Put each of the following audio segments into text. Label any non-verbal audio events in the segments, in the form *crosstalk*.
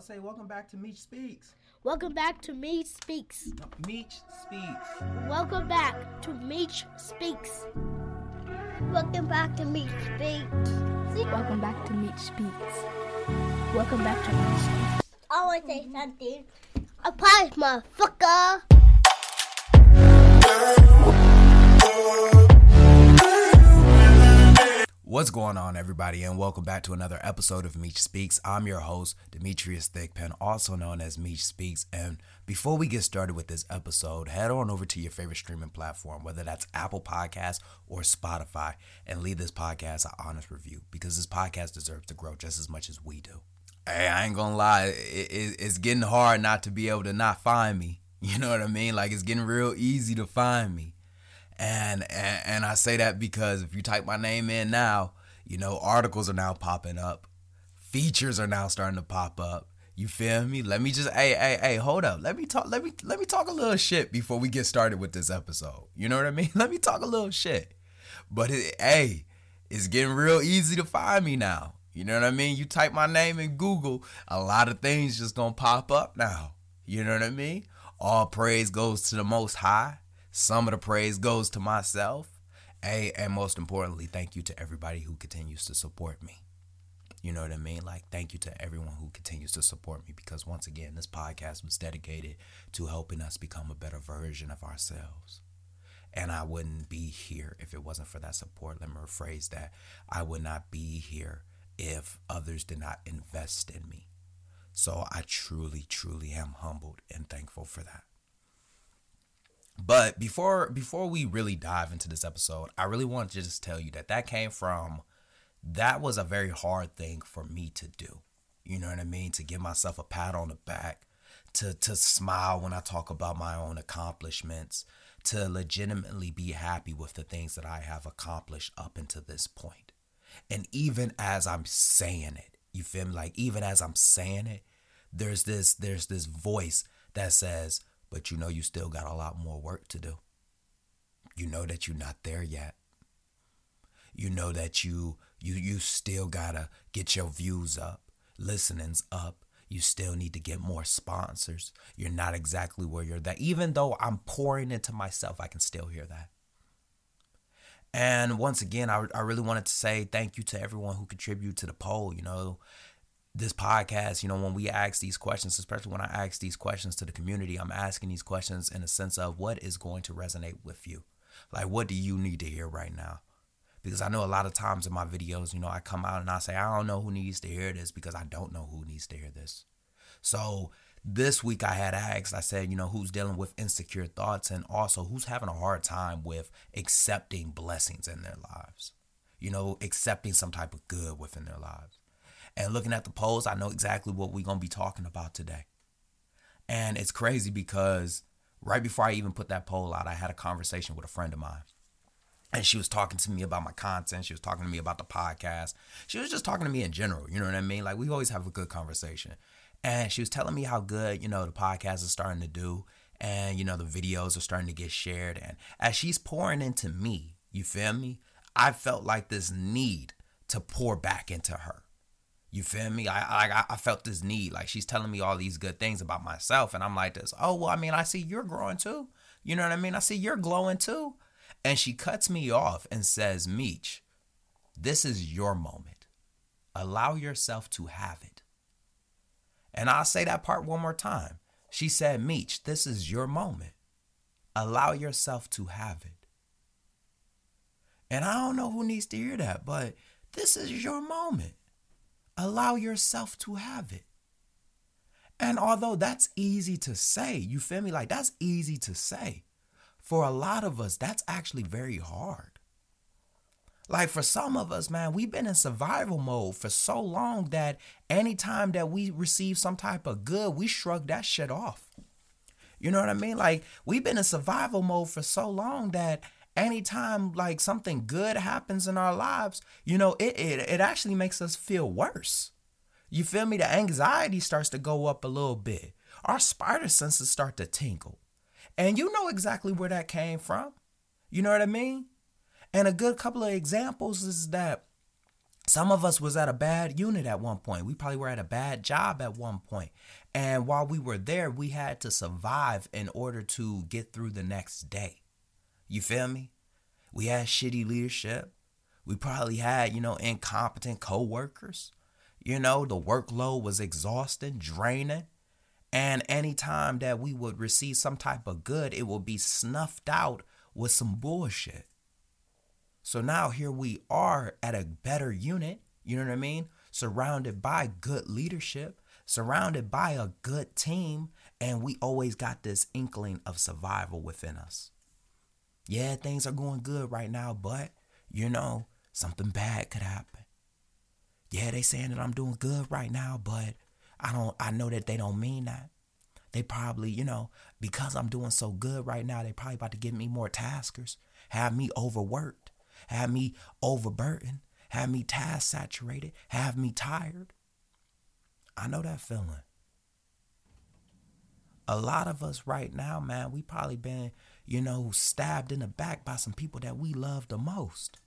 Say welcome back to Meech Speaks. Welcome back to Meech Speaks. No, Meech Speaks. Welcome back to Meech Speaks. Welcome back to Meech Speaks. Welcome back to Meech Speaks. Welcome back to Meech Speaks. I want to say something. A prize, motherfucker. What's going on, everybody, and welcome back to another episode of Meech Speaks. I'm your host, Demetrius Thickpen, also known as Meech Speaks. And before we get started with this episode, head on over to your favorite streaming platform, whether that's Apple Podcasts or Spotify, and leave this podcast an honest review because this podcast deserves to grow just as much as we do. Hey, I ain't gonna lie, it, it, it's getting hard not to be able to not find me. *laughs* You know what I mean? Like it's getting real easy to find me. And, and and I say that because if you type my name in now, you know, articles are now popping up. Features are now starting to pop up. You feel me? Let me just hey, hey, hey, hold up. Let me talk let me let me talk a little shit before we get started with this episode. You know what I mean? *laughs* Let me talk a little shit. But it, hey, it's getting real easy to find me now. You know what I mean? You type my name in Google, a lot of things just gonna pop up now. You know what I mean? All praise goes to the most high. Some of the praise goes to myself. Hey, and most importantly, thank you to everybody who continues to support me. You know what I mean? Like, thank you to everyone who continues to support me because, once again, this podcast was dedicated to helping us become a better version of ourselves. And I wouldn't be here if it wasn't for that support. Let me rephrase that. I would not be here if others did not invest in me. So I truly, truly am humbled and thankful for that. But before before we really dive into this episode, I really want to just tell you that that came from that was a very hard thing for me to do. You know what I mean? To give myself a pat on the back, to to smile when I talk about my own accomplishments, to legitimately be happy with the things that I have accomplished up until this point. And even as I'm saying it, you feel me? Like even as I'm saying it, there's this there's this voice that says, but you know you still got a lot more work to do. You know that you're not there yet. You know that you you you still gotta get your views up, listenings up. You still need to get more sponsors. You're not exactly where you're that. Even though I'm pouring into myself, I can still hear that. And once again, I, I really wanted to say thank you to everyone who contributed to the poll. You know, this podcast, you know, when we ask these questions, especially when I ask these questions to the community, I'm asking these questions in a sense of what is going to resonate with you. Like, what do you need to hear right now? Because I know a lot of times in my videos, you know, I come out and I say, I don't know who needs to hear this because I don't know who needs to hear this. So this week I had asked, I said, you know, who's dealing with insecure thoughts and also who's having a hard time with accepting blessings in their lives, you know, accepting some type of good within their lives. And looking at the polls, I know exactly what we're going to be talking about today. And it's crazy because right before I even put that poll out, I had a conversation with a friend of mine. And she was talking to me about my content. She was talking to me about the podcast. She was just talking to me in general. You know what I mean? Like we always have a good conversation. And she was telling me how good, you know, the podcast is starting to do. And, you know, the videos are starting to get shared. And as she's pouring into me, you feel me? I felt like this need to pour back into her. You feel me? I, I I felt this need. Like she's telling me all these good things about myself, and I'm like this. Oh well, I mean, I see you're growing too. You know what I mean? I see you're glowing too. And she cuts me off and says, Meech, this is your moment. Allow yourself to have it. And I'll say that part one more time. She said, Meech, this is your moment. Allow yourself to have it. And I don't know who needs to hear that, but this is your moment allow yourself to have it. And although that's easy to say, you feel me? Like that's easy to say. For a lot of us, that's actually very hard. Like for some of us, man, we've been in survival mode for so long that anytime that we receive some type of good, we shrug that shit off. You know what I mean? Like we've been in survival mode for so long that anytime like something good happens in our lives, you know, it, it it actually makes us feel worse. You feel me? The anxiety starts to go up a little bit. Our spider senses start to tingle. And you know exactly where that came from. You know what I mean? And a good couple of examples is that Some of us was at a bad unit at one point. We probably were at a bad job at one point. And while we were there, we had to survive in order to get through the next day. You feel me? We had shitty leadership. We probably had, you know, incompetent coworkers. You know, the workload was exhausting, draining. And anytime that we would receive some type of good, it would be snuffed out with some bullshit. So now here we are at a better unit, you know what I mean? Surrounded by good leadership, surrounded by a good team, and we always got this inkling of survival within us. Yeah, things are going good right now, but you know, something bad could happen. Yeah, they saying that I'm doing good right now, but I don't I know that they don't mean that. They probably, you know, because I'm doing so good right now, they probably about to give me more taskers, have me overworked have me overburdened, have me task saturated, have me tired. I know that feeling. A lot of us right now, man, we probably been, you know, stabbed in the back by some people that we love the most.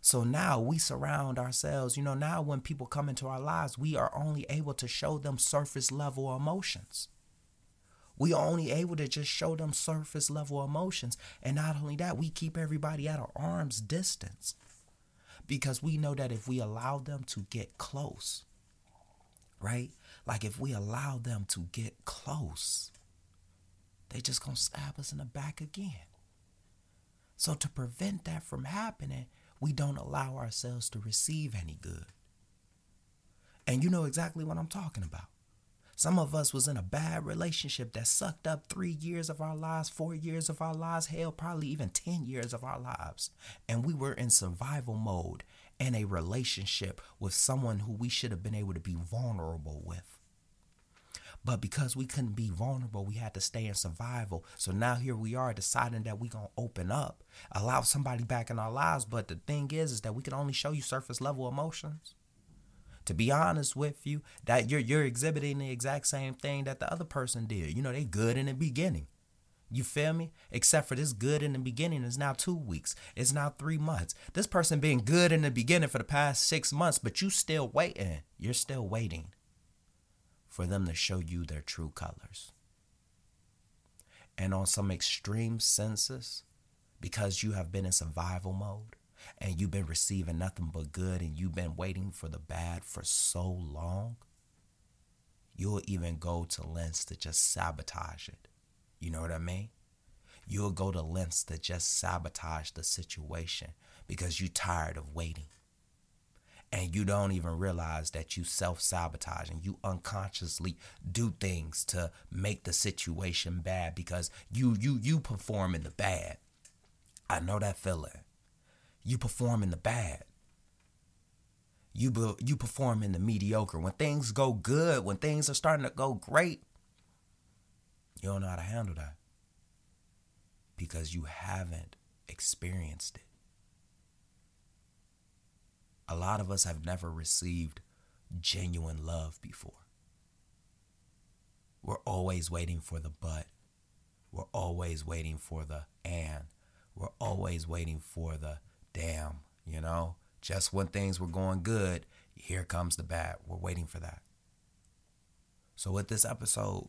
So now we surround ourselves, you know, now when people come into our lives, we are only able to show them surface level emotions. We are only able to just show them surface level emotions. And not only that, we keep everybody at our arm's distance because we know that if we allow them to get close, right? Like if we allow them to get close, they just gonna stab us in the back again. So to prevent that from happening, we don't allow ourselves to receive any good. And you know exactly what I'm talking about. Some of us was in a bad relationship that sucked up three years of our lives, four years of our lives, hell, probably even 10 years of our lives. And we were in survival mode in a relationship with someone who we should have been able to be vulnerable with. But because we couldn't be vulnerable, we had to stay in survival. So now here we are deciding that we're going to open up, allow somebody back in our lives. But the thing is, is that we can only show you surface level emotions to be honest with you, that you're you're exhibiting the exact same thing that the other person did. You know, they good in the beginning. You feel me? Except for this good in the beginning is now two weeks. It's now three months. This person being good in the beginning for the past six months, but you still waiting. You're still waiting for them to show you their true colors. And on some extreme senses, because you have been in survival mode, and you've been receiving nothing but good and you've been waiting for the bad for so long, you'll even go to lengths to just sabotage it. You know what I mean? You'll go to lengths to just sabotage the situation because you're tired of waiting. And you don't even realize that you self sabotage and you unconsciously do things to make the situation bad because you you you perform in the bad. I know that feeling you perform in the bad. You you perform in the mediocre. When things go good, when things are starting to go great, you don't know how to handle that because you haven't experienced it. A lot of us have never received genuine love before. We're always waiting for the but. We're always waiting for the and. We're always waiting for the damn, you know, just when things were going good, here comes the bad. We're waiting for that. So, with this episode,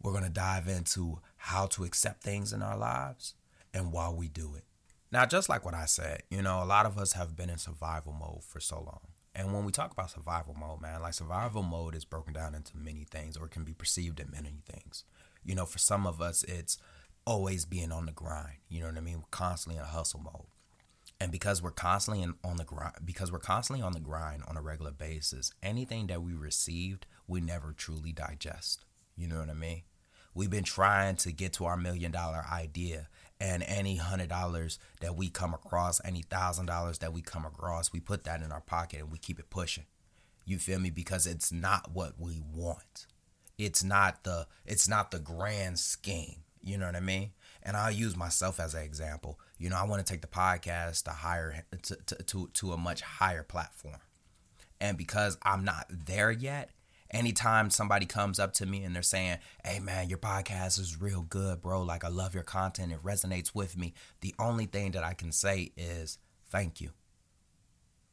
we're going to dive into how to accept things in our lives and why we do it. Now, just like what I said, you know, a lot of us have been in survival mode for so long. And when we talk about survival mode, man, like survival mode is broken down into many things or can be perceived in many things. You know, for some of us, it's always being on the grind. You know what I mean? We're Constantly in a hustle mode and because we're constantly in, on the grind because we're constantly on the grind on a regular basis anything that we received we never truly digest you know what i mean we've been trying to get to our million dollar idea and any hundred dollars that we come across any thousand dollars that we come across we put that in our pocket and we keep it pushing. You feel me? Because it's not what we want. It's not the it's not the grand scheme. You know what i mean? And I'll use myself as an example. You know, I want to take the podcast to higher to, to, to, to a much higher platform. And because I'm not there yet, anytime somebody comes up to me and they're saying, Hey man, your podcast is real good, bro. Like I love your content. It resonates with me. The only thing that I can say is thank you.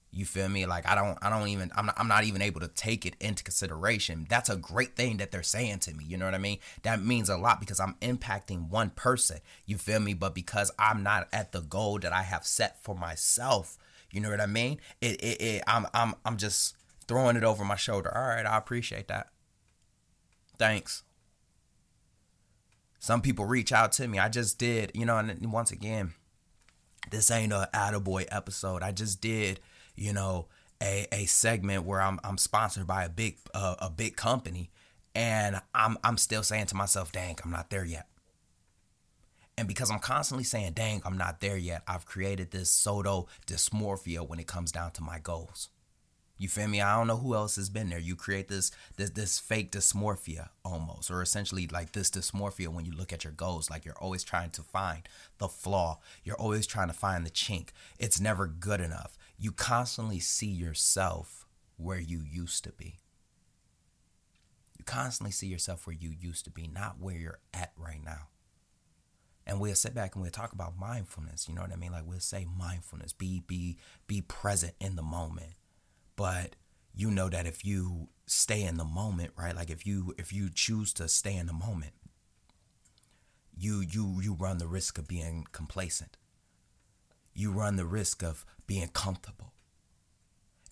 You feel me? Like I don't I don't even I'm not, I'm not even able to take it into consideration. That's a great thing that they're saying to me. You know what I mean? That means a lot because I'm impacting one person. You feel me? But because I'm not at the goal that I have set for myself, you know what I mean? It it, it I'm I'm I'm just throwing it over my shoulder. All right, I appreciate that. Thanks. Some people reach out to me. I just did, you know, and once again, this ain't a Attaboy episode. I just did, you know, a, a segment where I'm I'm sponsored by a big uh, a big company, and I'm I'm still saying to myself, "Dang, I'm not there yet." And because I'm constantly saying, "Dang, I'm not there yet," I've created this pseudo dysmorphia when it comes down to my goals. You feel me? I don't know who else has been there. You create this this this fake dysmorphia almost, or essentially like this dysmorphia when you look at your goals. Like you're always trying to find the flaw. You're always trying to find the chink. It's never good enough. You constantly see yourself where you used to be. You constantly see yourself where you used to be, not where you're at right now. And we'll sit back and we'll talk about mindfulness. You know what I mean? Like we'll say mindfulness, be be be present in the moment but you know that if you stay in the moment right like if you if you choose to stay in the moment you you you run the risk of being complacent. You run the risk of being comfortable.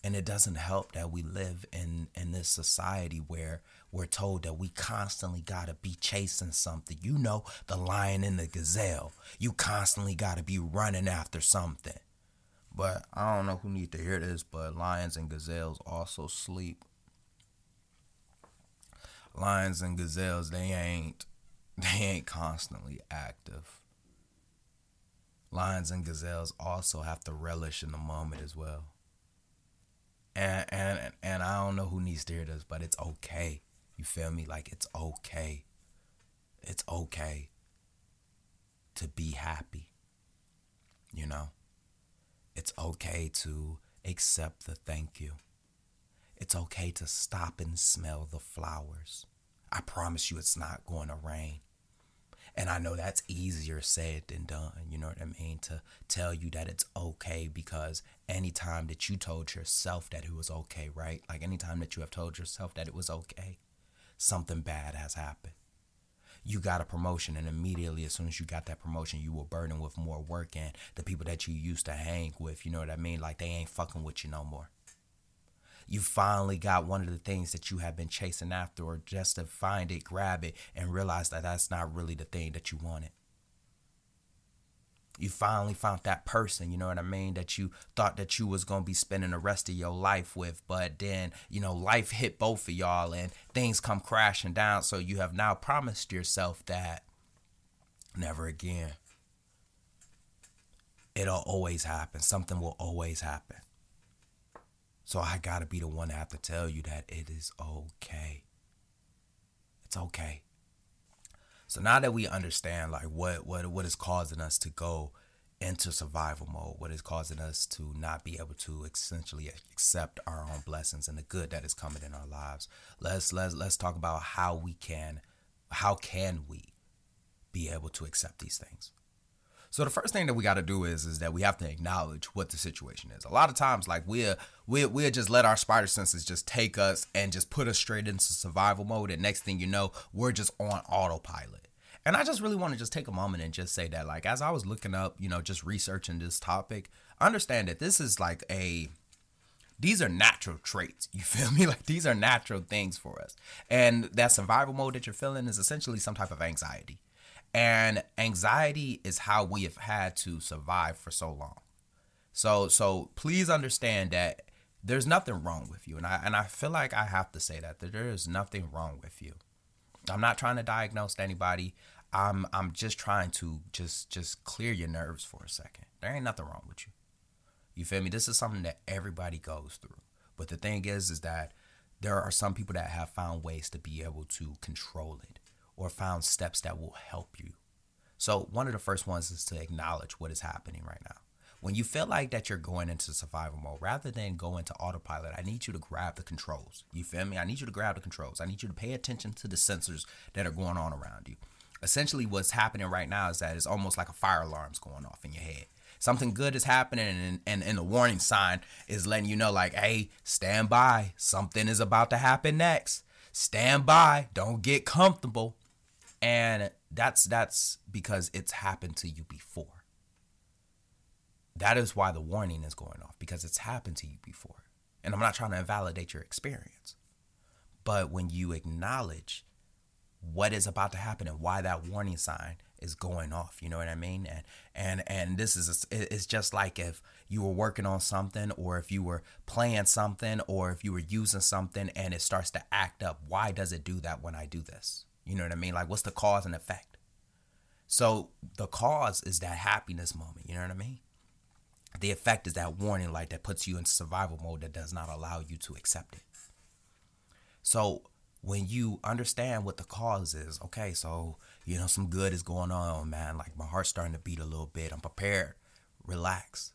And it doesn't help that we live in in this society where we're told that we constantly got to be chasing something. You know the lion and the gazelle. You constantly got to be running after something but I don't know who needs to hear this, but lions and gazelles also sleep. Lions and gazelles, they ain't *laughs* they ain't constantly active. Lions and gazelles also have to relish in the moment as well. And and and I don't know who needs to hear this, but it's okay. You feel me? Like it's okay. It's okay to be happy. You know? It's okay to accept the thank you. It's okay to stop and smell the flowers. I promise you it's not going to rain. And I know that's easier said than done. You know what I mean? To tell you that it's okay because anytime that you told yourself that it was okay, right? Like anytime that you have told yourself that it was okay, something bad has happened you got a promotion and immediately as soon as you got that promotion you were burdened with more work and the people that you used to hang with you know what i mean? Like they ain't fucking with you no more. You finally got one of the things that you have been chasing after or just to find it grab it and realize that that's not really the thing that you wanted you finally found that person you know what i mean that you thought that you was to be spending the rest of your life with. But then you know life hit both of y'all and things come crashing down. So you have now promised yourself that never again. It'll always happen. Something will always happen. So i gotta be the one to have to tell you that it is okay. It's okay so now that we understand like what what what is causing us to go into survival mode, what is causing us to not be able to essentially accept our own blessings and the good that is coming in our lives. Let's let's let's talk about how we can how can we be able to accept these things. So the first thing that we got to do is is that we have to acknowledge what the situation is. A lot of times, like we'll we'll we'll just let our spider senses just take us and just put us straight into survival mode. And next thing you know, we're just on autopilot. And I just really want to just take a moment and just say that, like, as I was looking up, you know, just researching this topic, understand that this is like a these are natural traits. *laughs* You feel me? Like these are natural things for us. And that survival mode that you're feeling is essentially some type of anxiety. And anxiety is how we have had to survive for so long. So so please understand that there's nothing wrong with you. And I and I feel like I have to say that, that there is nothing wrong with you. I'm not trying to diagnose anybody. I'm I'm just trying to just just clear your nerves for a second. There ain't nothing wrong with you. You feel me? This is something that everybody goes through. But the thing is is that there are some people that have found ways to be able to control it or found steps that will help you. So one of the first ones is to acknowledge what is happening right now. When you feel like that you're going into survival mode, rather than go into autopilot, I need you to grab the controls. You feel me? I need you to grab the controls. I need you to pay attention to the sensors that are going on around you. Essentially, what's happening right now is that it's almost like a fire alarm's going off in your head Something good is happening, and, and, and the warning sign is letting you know, like, hey, stand by. Something is about to happen next. Stand by. Don't get comfortable. And that's that's because it's happened to you before. That is why the warning is going off because it's happened to you before. And I'm not trying to invalidate your experience. But when you acknowledge what is about to happen and why that warning sign is going off, you know what I mean? And and and this is it's just like if you were working on something or if you were playing something or if you were using something and it starts to act up. Why does it do that when I do this? You know what I mean? Like what's the cause and effect? So the cause is that happiness moment, you know what I mean? The effect is that warning light that puts you in survival mode that does not allow you to accept it. So when you understand what the cause is, okay, so you know some good is going on, man. Like my heart's starting to beat a little bit. I'm prepared. Relax.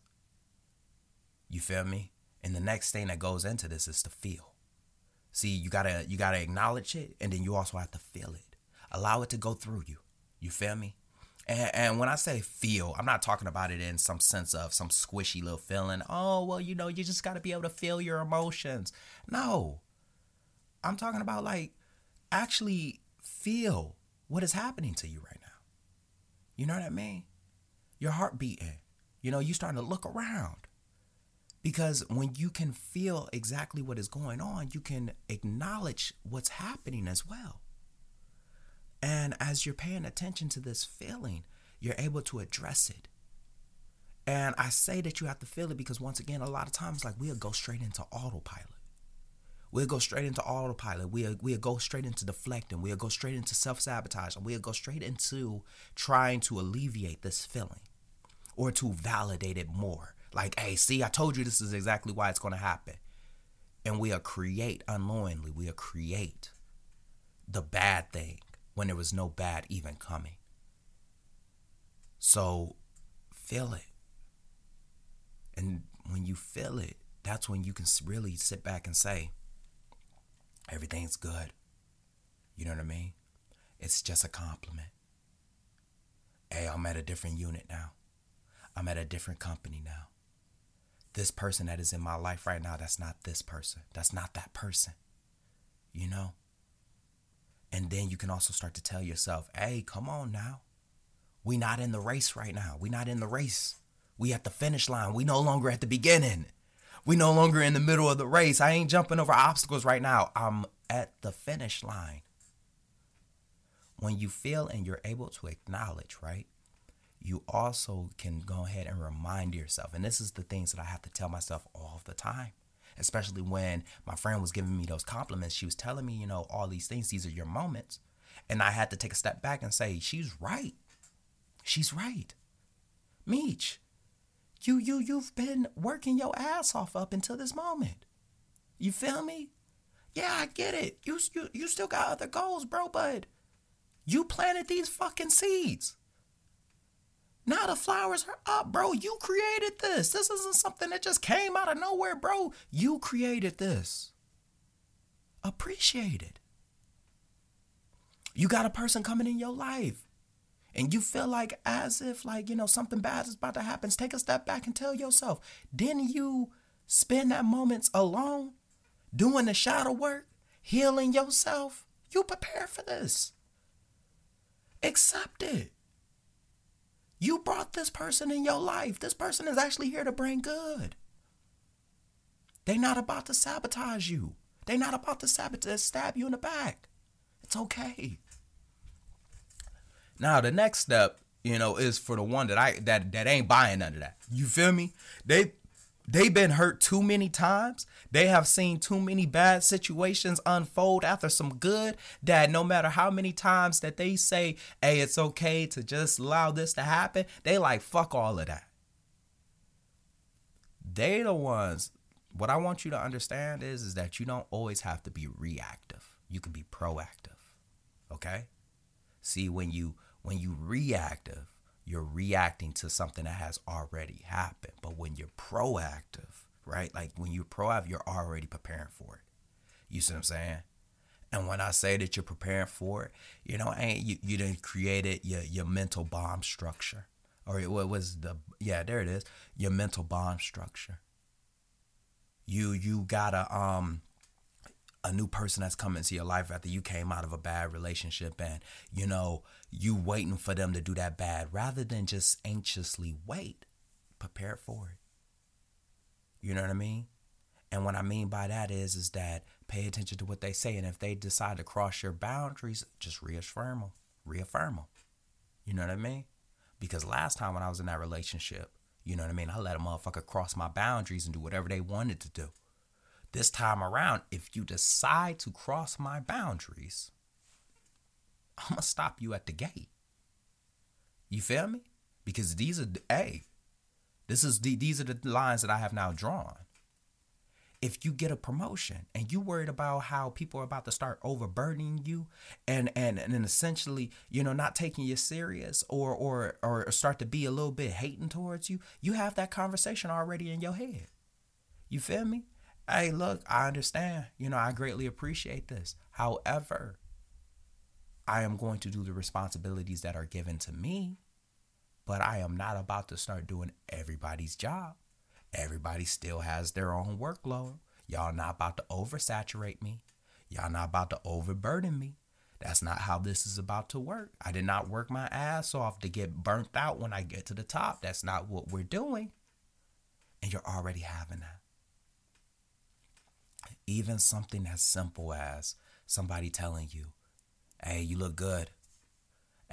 You feel me? And the next thing that goes into this is to feel. See, you gotta you gotta acknowledge it, and then you also have to feel it. Allow it to go through you. You feel me? And, and, when I say feel, I'm not talking about it in some sense of some squishy little feeling. Oh, well, you know, you just got to be able to feel your emotions. No. I'm talking about like actually feel what is happening to you right now. You know what I mean? Your heart beating. You know, you starting to look around. Because when you can feel exactly what is going on, you can acknowledge what's happening as well. And as you're paying attention to this feeling, you're able to address it. And I say that you have to feel it because once again, a lot of times, like we'll go straight into autopilot. We'll go straight into autopilot. We'll, we'll go straight into deflecting. We'll go straight into self sabotage. And we'll go straight into trying to alleviate this feeling or to validate it more. Like, hey, see, I told you this is exactly why it's going to happen. And we'll create unknowingly, we'll create the bad thing when there was no bad even coming. So feel it. And when you feel it, that's when you can really sit back and say, everything's good. You know what I mean? It's just a compliment. Hey, I'm at a different unit now. I'm at a different company now. This person that is in my life right now, that's not this person. That's not that person. You know? And then you can also start to tell yourself, hey, come on now. We not in the race right now. We not in the race. We at the finish line. We no longer at the beginning. We no longer in the middle of the race. I ain't jumping over obstacles right now. I'm at the finish line. When you feel and you're able to acknowledge, right? You also can go ahead and remind yourself. And this is the things that I have to tell myself all the time especially when my friend was giving me those compliments. She was telling me, you know, all these things, these are your moments. And I had to take a step back and say, she's right. She's right. Meech, you you you've been working your ass off up until this moment. You feel me? Yeah, I get it. You you you still got other goals, bro, bud. you planted these fucking seeds. Now the flowers are up, bro. You created this. This isn't something that just came out of nowhere, bro. You created this. Appreciate it. You got a person coming in your life and you feel like as if like you know something bad is about to happen take a step back and tell yourself didn't you spend that moments alone doing the shadow work healing yourself you prepared for this accept it you brought this person in your life. This person is actually here to bring good. They're not about to sabotage you. They're not about to sabotage, stab you in the back. It's okay. Now the next step, you know, is for the one that I that that ain't buying none of that. You feel me? They They've been hurt too many times. They have seen too many bad situations unfold after some good that no matter how many times that they say, hey, it's okay to just allow this to happen, they like, fuck all of that. They the ones, what I want you to understand is, is that you don't always have to be reactive. You can be proactive. Okay? See, when you when you reactive, you're reacting to something that has already happened. But when you're proactive, right? Like when you're proactive, you're already preparing for it. You see what I'm saying? And when I say that you're preparing for it, you know, ain't you, you didn't create it your, your mental bomb structure. or it was the yeah, there it is. Your mental bomb structure. You you gotta um a new person that's come into your life after you came out of a bad relationship and you know you waiting for them to do that bad rather than just anxiously wait prepare for it. You know what i mean? And what i mean by that is is that pay attention to what they say and if they decide to cross your boundaries just reaffirm them reaffirm them you know what i mean? Because last time when i was in that relationship you know what i mean? I let a motherfucker cross my boundaries and do whatever they wanted to do this time around, if you decide to cross my boundaries, I'm gonna stop you at the gate. You feel me? Because these are hey, this is the, these are the lines that I have now drawn. If you get a promotion and you worried about how people are about to start overburdening you and and and essentially, you know, not taking you serious or or or start to be a little bit hating towards you, you have that conversation already in your head. You feel me? Hey, look, I understand. You know, I greatly appreciate this. However, I am going to do the responsibilities that are given to me, but I am not about to start doing everybody's job. Everybody still has their own workload. Y'all not about to oversaturate me. Y'all not about to overburden me. That's not how this is about to work. I did not work my ass off to get burnt out when I get to the top. That's not what we're doing. And you're already having that. Even something as simple as somebody telling you, hey, you look good.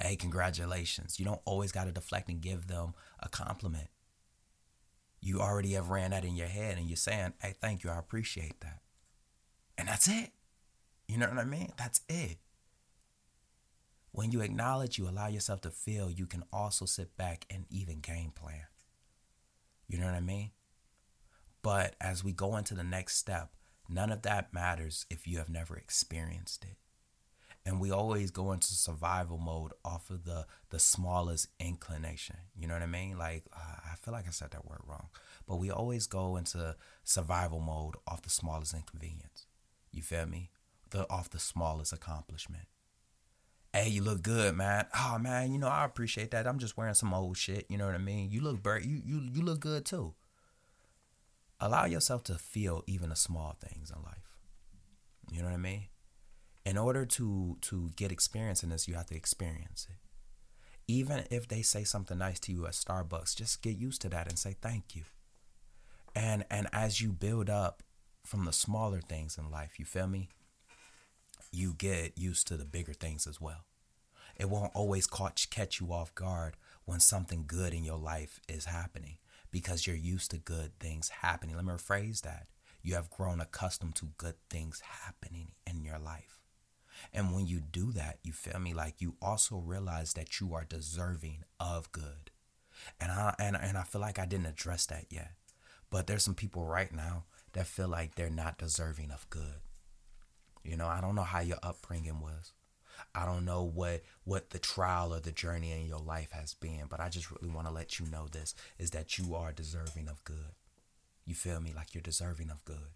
Hey, congratulations. You don't always got to deflect and give them a compliment. You already have ran that in your head and you're saying, hey, thank you. I appreciate that. And that's it. You know what I mean? That's it. When you acknowledge, you allow yourself to feel, you can also sit back and even game plan. You know what I mean? But as we go into the next step, None of that matters if you have never experienced it. And we always go into survival mode off of the the smallest inclination. You know what I mean? Like uh, I feel like I said that word wrong, but we always go into survival mode off the smallest inconvenience. You feel me? The off the smallest accomplishment. Hey, you look good, man. Oh man, you know I appreciate that. I'm just wearing some old shit. You know what I mean? You look bird. You you you look good too allow yourself to feel even the small things in life. You know what I mean? In order to to get experience in this, you have to experience it. Even if they say something nice to you at Starbucks, just get used to that and say thank you. And and as you build up from the smaller things in life, you feel me? You get used to the bigger things as well. It won't always catch catch you off guard when something good in your life is happening because you're used to good things happening. Let me rephrase that. You have grown accustomed to good things happening in your life. And when you do that, you feel me like you also realize that you are deserving of good. And I and, and I feel like I didn't address that yet. But there's some people right now that feel like they're not deserving of good. You know, I don't know how your upbringing was. I don't know what what the trial or the journey in your life has been, but I just really want to let you know this is that you are deserving of good. You feel me? Like you're deserving of good.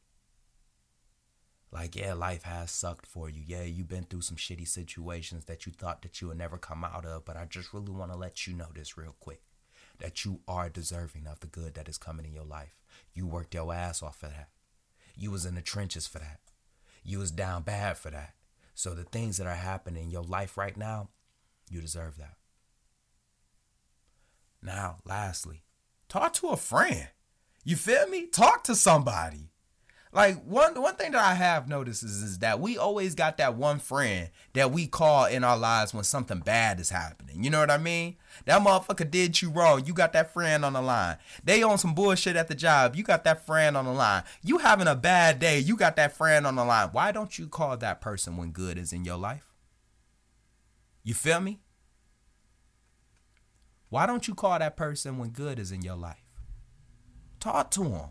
Like, yeah, life has sucked for you. Yeah, you've been through some shitty situations that you thought that you would never come out of, but I just really want to let you know this real quick that you are deserving of the good that is coming in your life. You worked your ass off for that. You was in the trenches for that. You was down bad for that. So the things that are happening in your life right now, you deserve that. Now, lastly, talk to a friend. You feel me? Talk to somebody. Like one one thing that I have noticed is, is that we always got that one friend that we call in our lives when something bad is happening. You know what I mean? That motherfucker did you wrong. You got that friend on the line. They on some bullshit at the job. You got that friend on the line. You having a bad day. You got that friend on the line. Why don't you call that person when good is in your life? You feel me? Why don't you call that person when good is in your life? Talk to them.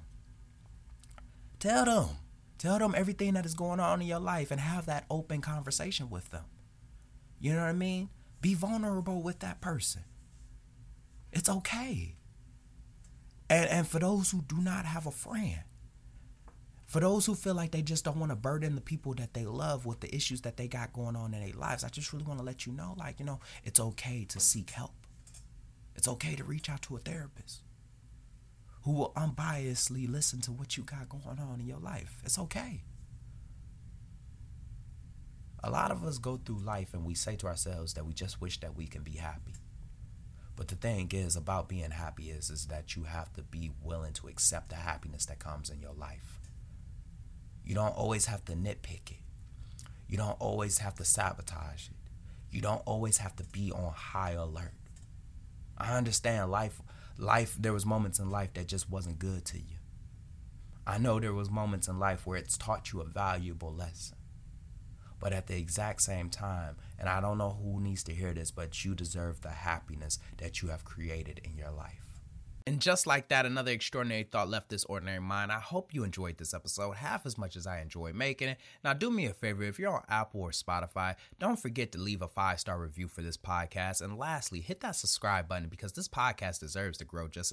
Tell them. Tell them everything that is going on in your life and have that open conversation with them. You know what I mean? Be vulnerable with that person. It's okay. And and for those who do not have a friend, for those who feel like they just don't want to burden the people that they love with the issues that they got going on in their lives, I just really want to let you know, like, you know, it's okay to seek help. It's okay to reach out to a therapist who will unbiasedly listen to what you got going on in your life. It's okay. A lot of us go through life and we say to ourselves that we just wish that we can be happy. But the thing is about being happy is is that you have to be willing to accept the happiness that comes in your life. You don't always have to nitpick it. You don't always have to sabotage it. You don't always have to be on high alert. I understand life life there was moments in life that just wasn't good to you. I know there was moments in life where it's taught you a valuable lesson. But at the exact same time, and I don't know who needs to hear this, but you deserve the happiness that you have created in your life. And just like that, another extraordinary thought left this ordinary mind. I hope you enjoyed this episode half as much as I enjoyed making it. Now, do me a favor if you're on Apple or Spotify, don't forget to leave a five star review for this podcast. And lastly, hit that subscribe button because this podcast deserves to grow just as